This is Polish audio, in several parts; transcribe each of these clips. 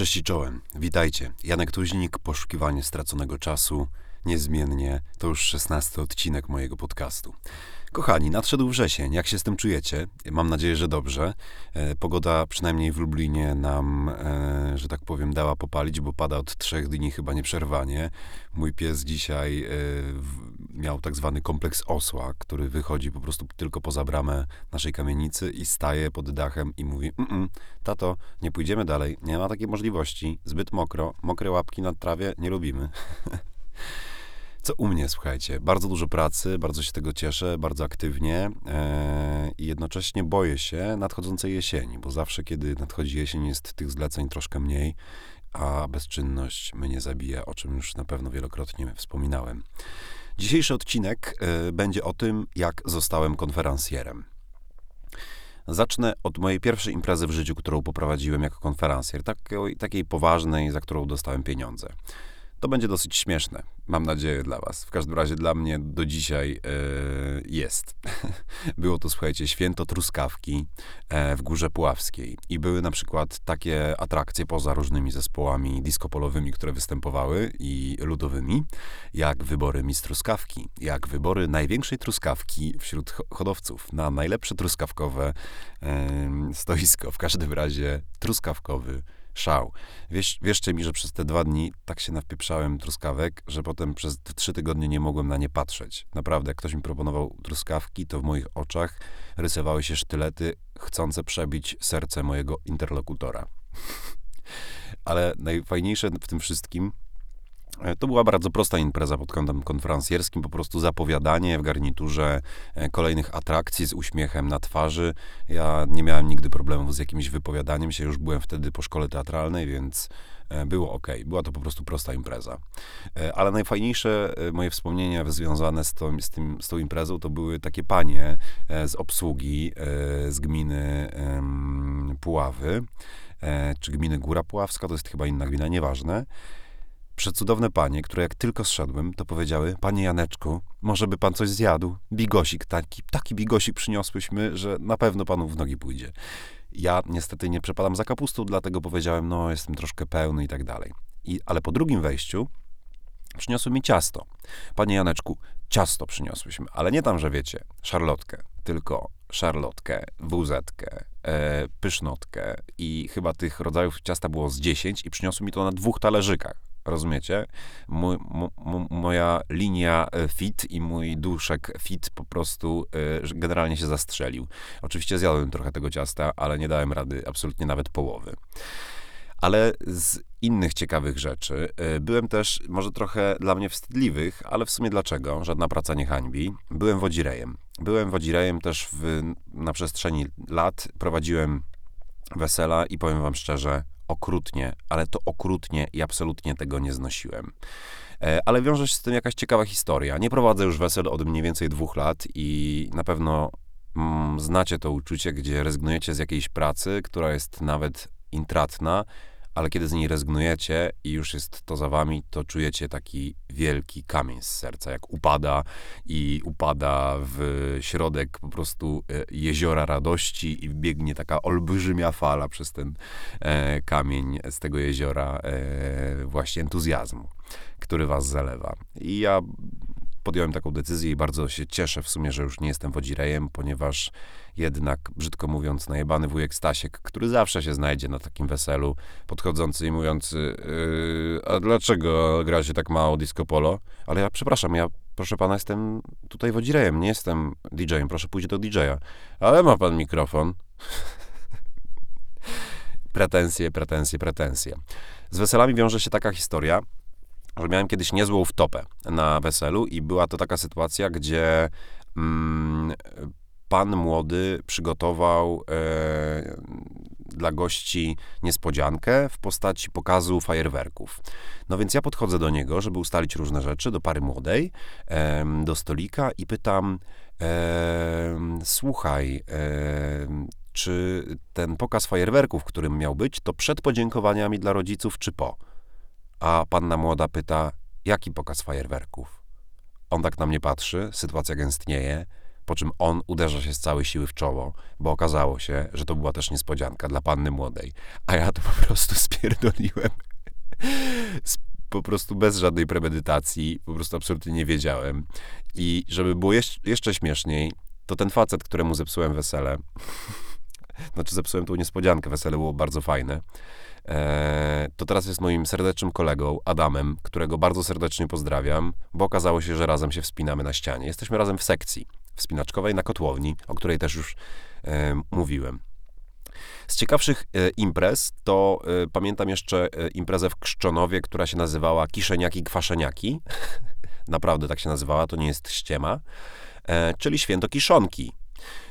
Cześć i czołem. Witajcie. Janek Tuźnik, Poszukiwanie straconego czasu. Niezmiennie to już szesnasty odcinek mojego podcastu. Kochani, nadszedł wrzesień. Jak się z tym czujecie? Mam nadzieję, że dobrze. E, pogoda przynajmniej w Lublinie nam, e, że tak powiem, dała popalić, bo pada od trzech dni chyba nieprzerwanie. Mój pies dzisiaj e, miał tak zwany kompleks osła, który wychodzi po prostu tylko poza bramę naszej kamienicy i staje pod dachem i mówi: mm, Tato, nie pójdziemy dalej, nie ma takiej możliwości, zbyt mokro, mokre łapki na trawie nie lubimy. Co u mnie, słuchajcie, bardzo dużo pracy, bardzo się tego cieszę, bardzo aktywnie e, i jednocześnie boję się nadchodzącej jesieni, bo zawsze, kiedy nadchodzi jesień, jest tych zleceń troszkę mniej, a bezczynność mnie zabija, o czym już na pewno wielokrotnie wspominałem. Dzisiejszy odcinek e, będzie o tym, jak zostałem konferencjerem. Zacznę od mojej pierwszej imprezy w życiu, którą poprowadziłem jako konferencjer, takiej, takiej poważnej, za którą dostałem pieniądze. To będzie dosyć śmieszne, mam nadzieję dla Was. W każdym razie dla mnie do dzisiaj e, jest. Było to, słuchajcie, święto truskawki e, w Górze Puławskiej. I były na przykład takie atrakcje poza różnymi zespołami disco-polowymi, które występowały i ludowymi, jak wybory Miss Truskawki, jak wybory największej truskawki wśród hodowców na najlepsze truskawkowe e, stoisko. W każdym razie truskawkowy szał. Wiesz, wierzcie mi, że przez te dwa dni tak się nawpieprzałem truskawek, że potem przez trzy tygodnie nie mogłem na nie patrzeć. Naprawdę, jak ktoś mi proponował truskawki, to w moich oczach rysowały się sztylety chcące przebić serce mojego interlokutora. Ale najfajniejsze w tym wszystkim to była bardzo prosta impreza pod kątem konferencjerskim, po prostu zapowiadanie w garniturze e, kolejnych atrakcji z uśmiechem na twarzy. Ja nie miałem nigdy problemów z jakimś wypowiadaniem się, już byłem wtedy po szkole teatralnej, więc e, było ok. Była to po prostu prosta impreza. Ale najfajniejsze moje wspomnienia związane z tą, z, tym, z tą imprezą to były takie panie z obsługi z gminy Puławy, czy gminy Góra Puławska, to jest chyba inna gmina, nieważne Przecudowne panie, które jak tylko zszedłem, to powiedziały, panie Janeczku, może by pan coś zjadł? Bigosik taki, taki bigosik przyniosłyśmy, że na pewno panu w nogi pójdzie. Ja niestety nie przepadam za kapustą, dlatego powiedziałem, no jestem troszkę pełny i tak dalej. I, ale po drugim wejściu przyniosły mi ciasto. Panie Janeczku, ciasto przyniosłyśmy, ale nie tam, że wiecie, szarlotkę, tylko szarlotkę, wuzetkę, e, pysznotkę i chyba tych rodzajów ciasta było z 10 i przyniosły mi to na dwóch talerzykach. Rozumiecie? Mój, moja linia e, fit i mój duszek fit po prostu y, generalnie się zastrzelił. Oczywiście zjadłem trochę tego ciasta, ale nie dałem rady absolutnie nawet połowy. Ale z innych ciekawych rzeczy y, byłem też, może trochę dla mnie wstydliwych, ale w sumie dlaczego? Żadna praca nie hańbi. Byłem wodzirejem. Byłem wodzirejem też w, na przestrzeni lat. Prowadziłem wesela i powiem wam szczerze, okrutnie, ale to okrutnie i absolutnie tego nie znosiłem. E, ale wiąże się z tym jakaś ciekawa historia. Nie prowadzę już wesel od mniej więcej dwóch lat i na pewno mm, znacie to uczucie, gdzie rezygnujecie z jakiejś pracy, która jest nawet intratna, ale kiedy z niej rezygnujecie i już jest to za wami, to czujecie taki wielki kamień z serca, jak upada i upada w środek po prostu e, jeziora radości i biegnie taka olbrzymia fala przez ten e, kamień z tego jeziora e, właśnie entuzjazmu, który was zalewa. I ja podjąłem taką decyzję i bardzo się cieszę w sumie, że już nie jestem wodzirejem, ponieważ jednak, brzydko mówiąc, najebany wujek Stasiek, który zawsze się znajdzie na takim weselu, podchodzący i mówiący, yy, a dlaczego gra się tak mało disco polo? Ale ja, przepraszam, ja, proszę pana, jestem tutaj wodzirejem, nie jestem DJ-em, proszę pójść do DJ-a. Ale ma pan mikrofon. pretensje, pretensje, pretensje. Z weselami wiąże się taka historia, że miałem kiedyś niezłą wtopę na weselu i była to taka sytuacja, gdzie mm, pan młody przygotował e, dla gości niespodziankę w postaci pokazu fajerwerków. No więc ja podchodzę do niego, żeby ustalić różne rzeczy, do pary młodej, e, do stolika i pytam, e, słuchaj, czy ten pokaz fajerwerków, którym miał być, to przed podziękowaniami dla rodziców, czy po? A panna młoda pyta, jaki pokaz fajerwerków? On tak na mnie patrzy, sytuacja gęstnieje, po czym on uderza się z całej siły w czoło, bo okazało się, że to była też niespodzianka dla panny młodej. A ja to po prostu spierdoliłem. Po prostu bez żadnej premedytacji, po prostu absolutnie nie wiedziałem. I żeby było jeszcze śmieszniej, to ten facet, któremu zepsułem wesele, znaczy zepsułem tą niespodziankę, wesele było bardzo fajne, to teraz jest moim serdecznym kolegą, Adamem, którego bardzo serdecznie pozdrawiam, bo okazało się, że razem się wspinamy na ścianie. Jesteśmy razem w sekcji wspinaczkowej na kotłowni, o której też już mówiłem. Z ciekawszych e, imprez to e, pamiętam jeszcze e, imprezę w Krzczonowie, która się nazywała Kiszeniaki Kwaszeniaki. Naprawdę tak się nazywała, to nie jest ściema. Czyli święto kiszonki.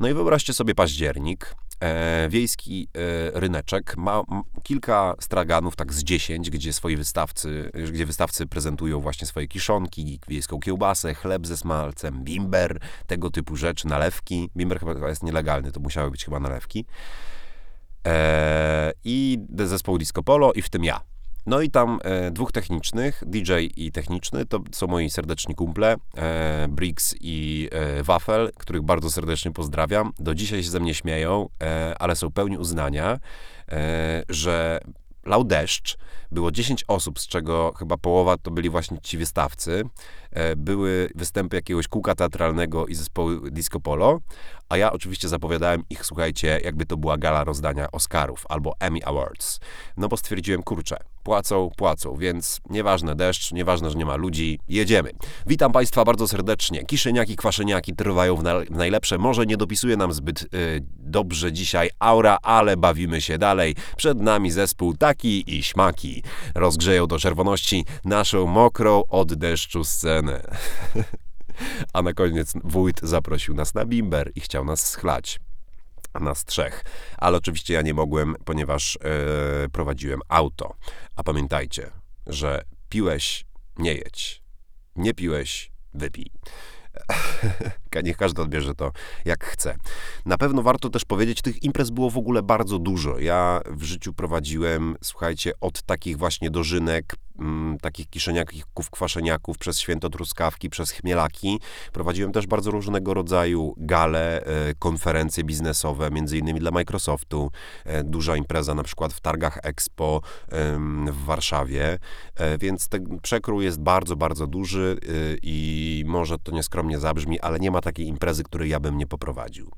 No i wyobraźcie sobie październik, e, wiejski e, ryneczek, ma kilka straganów, tak z dziesięć, gdzie swoi wystawcy, gdzie wystawcy prezentują właśnie swoje kiszonki, wiejską kiełbasę, chleb ze smalcem, bimber, tego typu rzeczy, nalewki. Bimber chyba jest nielegalny, to musiały być chyba nalewki. E, I zespoł Disco Polo i w tym ja. No i tam e, dwóch technicznych, DJ i techniczny, to są moi serdeczni kumple, e, Briggs i e, których bardzo serdecznie pozdrawiam. Do dzisiaj się ze mnie śmieją, e, ale są pełni uznania, e, że lał deszcz, było 10 osób, z czego chyba połowa to byli właśnie ci wystawcy. E, były występy jakiegoś kółka teatralnego i zespołu Disco Polo, a ja oczywiście zapowiadałem ich, słuchajcie, jakby to była gala rozdania Oscarów albo Emmy Awards. No bo stwierdziłem, kurczę, płacą, płacą, więc nieważne deszcz, nieważne, że nie ma ludzi, jedziemy. Witam Państwa bardzo serdecznie. Kiszeniaki, kwaszeniaki trwają w, na, w najlepsze. Może nie dopisuje nam zbyt y, dobrze dzisiaj aura, ale bawimy się dalej. Przed nami zespół taki i śmaki. Rozgrzeją do czerwoności naszą mokrą od deszczu scenę. A na koniec wójt zaprosił nas na bimber i chciał nas schlać nas trzech. Ale oczywiście ja nie mogłem, ponieważ e, prowadziłem auto. A pamiętajcie, że piłeś, nie jedź. Nie piłeś, wypij. Niech każdy odbierze to jak chce. Na pewno warto też powiedzieć, tych imprez było w ogóle bardzo dużo. Ja w życiu prowadziłem, słuchajcie, od takich właśnie dożynek, mm, takich kiszeniaków, kwaszeniaków, przez święto truskawki, przez chmielaki. Prowadziłem też bardzo różnego rodzaju gale, e, konferencje biznesowe, między innymi dla Microsoftu. E, duża impreza na przykład w targach Expo e, w Warszawie, e, więc ten przekrój jest bardzo, bardzo duży e, i może to nieskromnie zabrzmi, ale nie ma takiej imprezy, której ja bym nie poprowadził.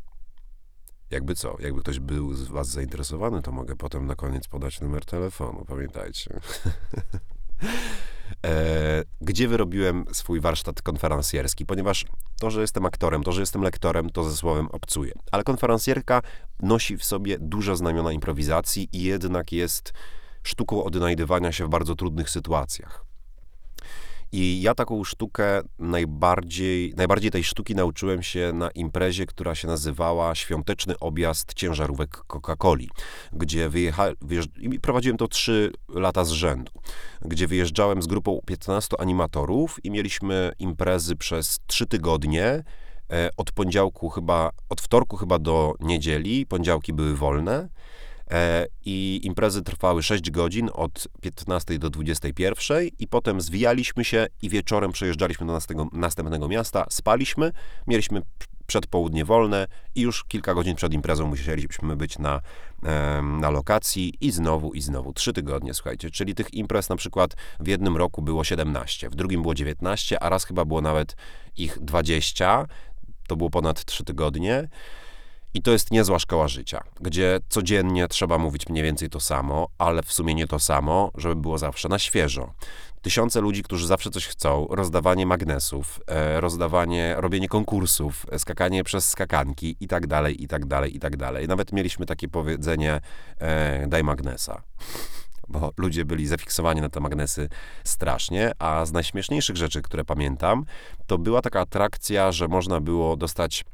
Jakby co, jakby ktoś był z was zainteresowany, to mogę potem na koniec podać numer telefonu, pamiętajcie. e, gdzie wyrobiłem swój warsztat konferencjerski, ponieważ to, że jestem aktorem, to, że jestem lektorem, to ze słowem obcuję. Ale konferencjerka nosi w sobie duże znamiona improwizacji i jednak jest sztuką odnajdywania się w bardzo trudnych sytuacjach. I ja taką sztukę najbardziej, najbardziej tej sztuki nauczyłem się na imprezie, która się nazywała Świąteczny Objazd Ciężarówek Coca-Coli, gdzie wyjechałem, i prowadziłem to trzy lata z rzędu, gdzie wyjeżdżałem z grupą 15 animatorów i mieliśmy imprezy przez trzy tygodnie, e, od poniedziałku chyba, od wtorku chyba do niedzieli, poniedziałki były wolne, I imprezy trwały 6 godzin od 15 do 21 i potem zwijaliśmy się i wieczorem przejeżdżaliśmy do następnego, następnego miasta, spaliśmy, mieliśmy przedpołudnie wolne i już kilka godzin przed imprezą musieliśmy być na, na lokacji i znowu, i znowu. Trzy tygodnie, słuchajcie. Czyli tych imprez na przykład w jednym roku było 17, w drugim było 19, a raz chyba było nawet ich 20. To było ponad trzy tygodnie. I to jest niezła szkoła życia, gdzie codziennie trzeba mówić mniej więcej to samo, ale w sumie nie to samo, żeby było zawsze na świeżo. Tysiące ludzi, którzy zawsze coś chcą, rozdawanie magnesów, e, rozdawanie, robienie konkursów, e, skakanie przez skakanki i tak dalej, i tak dalej, i tak dalej. Nawet mieliśmy takie powiedzenie, e, daj magnesa bo ludzie byli zafiksowani na te magnesy strasznie, a z najśmieszniejszych rzeczy, które pamiętam, to była taka atrakcja, że można było dostać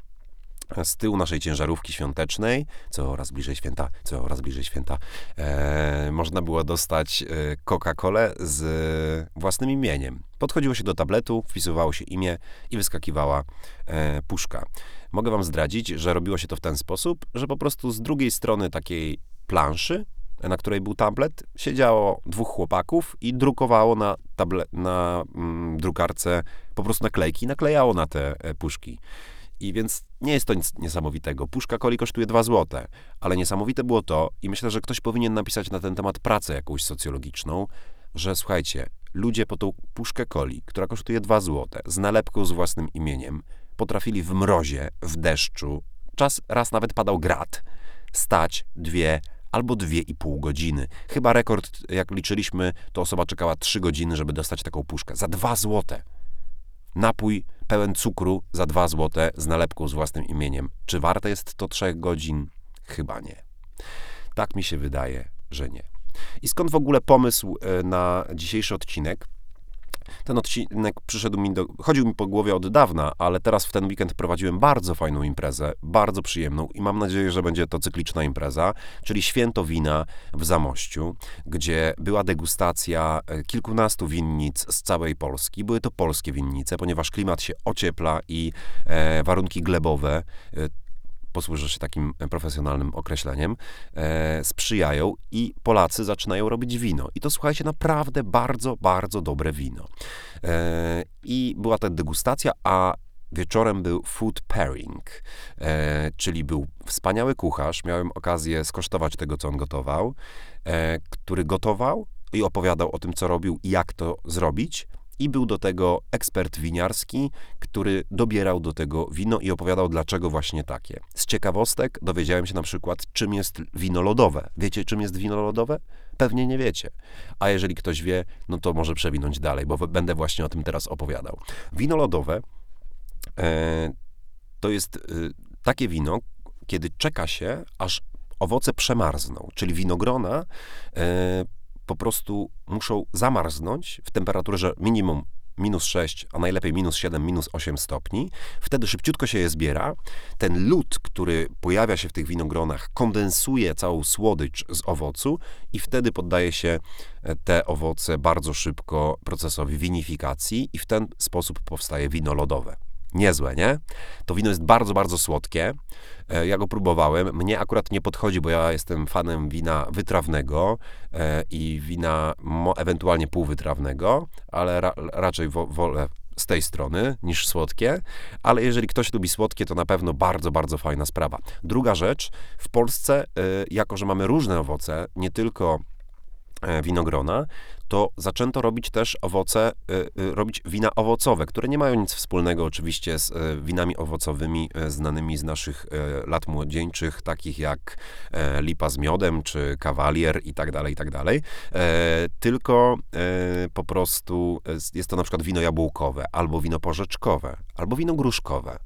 z tyłu naszej ciężarówki świątecznej, coraz bliżej święta, coraz bliżej święta, e, można było dostać e, Coca-Colę z własnym imieniem. Podchodziło się do tabletu, wpisywało się imię i wyskakiwała e, puszka. Mogę wam zdradzić, że robiło się to w ten sposób, że po prostu z drugiej strony takiej planszy, na której był tablet, siedziało dwóch chłopaków i drukowało na, table, na mm, drukarce po prostu naklejki naklejało na te e, puszki. I więc nie jest to nic niesamowitego. Puszka coli kosztuje 2 złote, ale niesamowite było to, i myślę, że ktoś powinien napisać na ten temat pracę jakąś socjologiczną, że słuchajcie, ludzie po tą puszkę coli, która kosztuje 2 złote, z nalepką z własnym imieniem, potrafili w mrozie, w deszczu, czas raz nawet padał grad, stać dwie albo dwie i pół godziny. Chyba rekord, jak liczyliśmy, to osoba czekała trzy godziny, żeby dostać taką puszkę. Za dwa złote. Napój pełen cukru za dwa złote z nalepką z własnym imieniem. Czy warte jest to trzech godzin? Chyba nie. Tak mi się wydaje, że nie. I skąd w ogóle pomysł e, na dzisiejszy odcinek? Ten odcinek przyszedł mi do, chodził mi po głowie od dawna, ale teraz w ten weekend prowadziłem bardzo fajną imprezę, bardzo przyjemną i mam nadzieję, że będzie to cykliczna impreza, czyli święto wina w Zamościu, gdzie była degustacja e, kilkunastu winnic z całej Polski. Były to polskie winnice, ponieważ klimat się ociepla i e, warunki glebowe e, posłużę się takim profesjonalnym określeniem, e, sprzyjają i Polacy zaczynają robić wino. I to słuchajcie, naprawdę bardzo, bardzo dobre wino. E, I była ta degustacja, a wieczorem był food pairing, e, czyli był wspaniały kucharz. Miałem okazję skosztować tego, co on gotował, e, który gotował i opowiadał o tym, co robił i jak to zrobić i był do tego ekspert winiarski, który dobierał do tego wino i opowiadał, dlaczego właśnie takie. Z ciekawostek dowiedziałem się na przykład, czym jest wino lodowe. Wiecie, czym jest wino lodowe? Pewnie nie wiecie. A jeżeli ktoś wie, no to może przewinąć dalej, bo będę właśnie o tym teraz opowiadał. Wino lodowe e, to jest e, takie wino, kiedy czeka się, aż owoce przemarzną, czyli winogrona e, po prostu muszą zamarznąć w temperaturze minimum minus 6, a najlepiej minus 7, minus 8 stopni. Wtedy szybciutko się je zbiera. Ten lód, który pojawia się w tych winogronach, kondensuje całą słodycz z owocu i wtedy poddaje się e, te owoce bardzo szybko procesowi winifikacji i w ten sposób powstaje wino lodowe. Niezłe, nie? To wino jest bardzo, bardzo słodkie. E, ja go próbowałem. Mnie akurat nie podchodzi, bo ja jestem fanem wina wytrawnego e, i wina ewentualnie półwytrawnego, ale ra, raczej wolę z tej strony niż słodkie, ale jeżeli ktoś lubi słodkie, to na pewno bardzo, bardzo fajna sprawa. Druga rzecz, w Polsce, e, jako że mamy różne owoce, nie tylko winogrona, to zaczęto robić też owoce, y, y, robić wina owocowe, które nie mają nic wspólnego oczywiście z winami owocowymi znanymi z naszych lat młodzieńczych, takich jak e, lipa z miodem, czy kawalier i tak dalej, i tak dalej. E, tylko e, po prostu jest to na przykład wino jabłkowe, albo wino porzeczkowe, albo wino gruszkowe.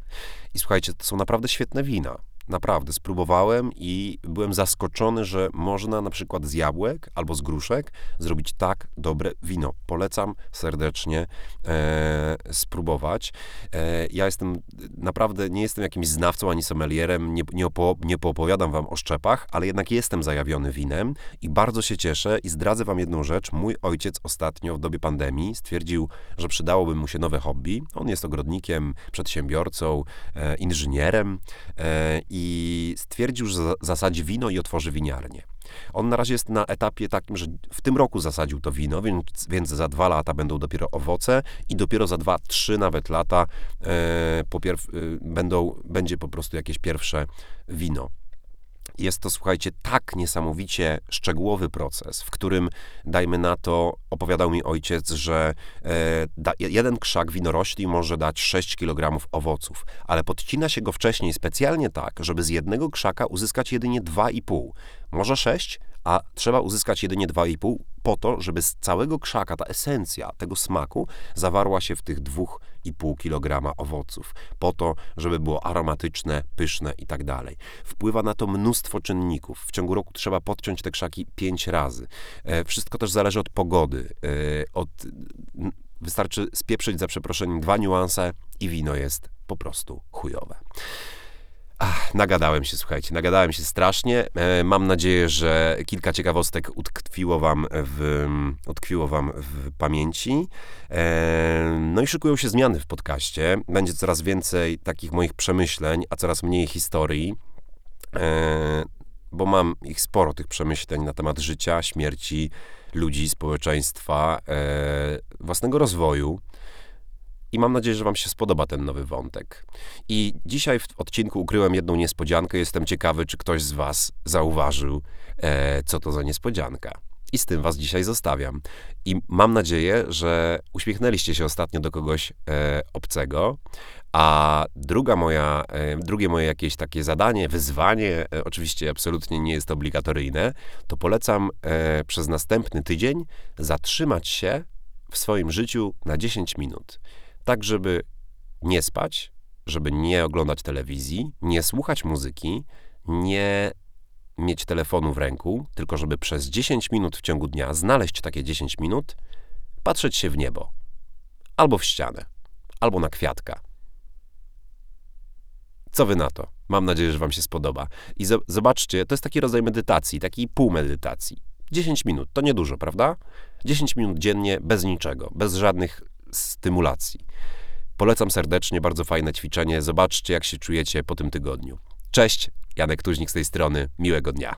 I słuchajcie, to są naprawdę świetne wina. Naprawdę, spróbowałem i byłem zaskoczony, że można na przykład z jabłek albo z gruszek zrobić tak dobre wino. Polecam serdecznie e, spróbować. E, ja jestem naprawdę, nie jestem jakimś znawcą ani sommelierem, nie, nie, opo, nie poopowiadam wam o szczepach, ale jednak jestem zajawiony winem i bardzo się cieszę i zdradzę wam jedną rzecz. Mój ojciec ostatnio w dobie pandemii stwierdził, że przydałoby mu się nowe hobby. On jest ogrodnikiem, przedsiębiorcą, e, inżynierem e, i stwierdził, że zasadzi wino i otworzy winiarnię. On na razie jest na etapie takim, że w tym roku zasadził to wino, więc, więc za dwa lata będą dopiero owoce i dopiero za dwa, trzy nawet lata e, e, będą, będzie po prostu jakieś pierwsze wino. Jest to, słuchajcie, tak niesamowicie szczegółowy proces, w którym, dajmy na to, opowiadał mi ojciec, że e, da, jeden krzak winorośli może dać 6 kg owoców, ale podcina się go wcześniej specjalnie tak, żeby z jednego krzaka uzyskać jedynie 2,5. Może 6, a trzeba uzyskać jedynie 2,5 po to, żeby z całego krzaka ta esencja tego smaku zawarła się w tych 2,5 kg owoców, po to, żeby było aromatyczne, pyszne i tak. Wpływa na to mnóstwo czynników. W ciągu roku trzeba podciąć te krzaki 5 razy. E, wszystko też zależy od pogody, e, od wystarczy spieprzyć za przeproszeniem dwa niuanse i wino jest po prostu chujowe. Ach, nagadałem się, słuchajcie, nagadałem się strasznie. E, mam nadzieję, że kilka ciekawostek utkwiło wam w, utkwiło wam w pamięci. E, no i szykują się zmiany w podcaście. Będzie coraz więcej takich moich przemyśleń, a coraz mniej historii. E, bo mam ich sporo, tych przemyśleń na temat życia, śmierci, ludzi, społeczeństwa, własnego rozwoju. I mam nadzieję, że Wam się spodoba ten nowy wątek. I dzisiaj w odcinku ukryłem jedną niespodziankę. Jestem ciekawy, czy ktoś z Was zauważył, e, co to za niespodzianka. I z tym Was dzisiaj zostawiam. I mam nadzieję, że uśmiechnęliście się ostatnio do kogoś e, obcego. A druga moja, e, drugie moje jakieś takie zadanie, wyzwanie, e, oczywiście absolutnie nie jest obligatoryjne, to polecam e, przez następny tydzień zatrzymać się w swoim życiu na 10 minut. Tak, żeby nie spać, żeby nie oglądać telewizji, nie słuchać muzyki, nie mieć telefonu w ręku, tylko żeby przez 10 minut w ciągu dnia znaleźć takie 10 minut, patrzeć się w niebo, albo w ścianę, albo na kwiatka. Co wy na to? Mam nadzieję, że wam się spodoba. I zo- zobaczcie, to jest taki rodzaj medytacji, takiej półmedytacji. 10 minut, to niedużo, prawda? 10 minut dziennie, bez niczego, bez żadnych stymulacji. Polecam serdecznie, bardzo fajne ćwiczenie. Zobaczcie, jak się czujecie po tym tygodniu. Cześć, Janek Tuźnik z tej strony. Miłego dnia.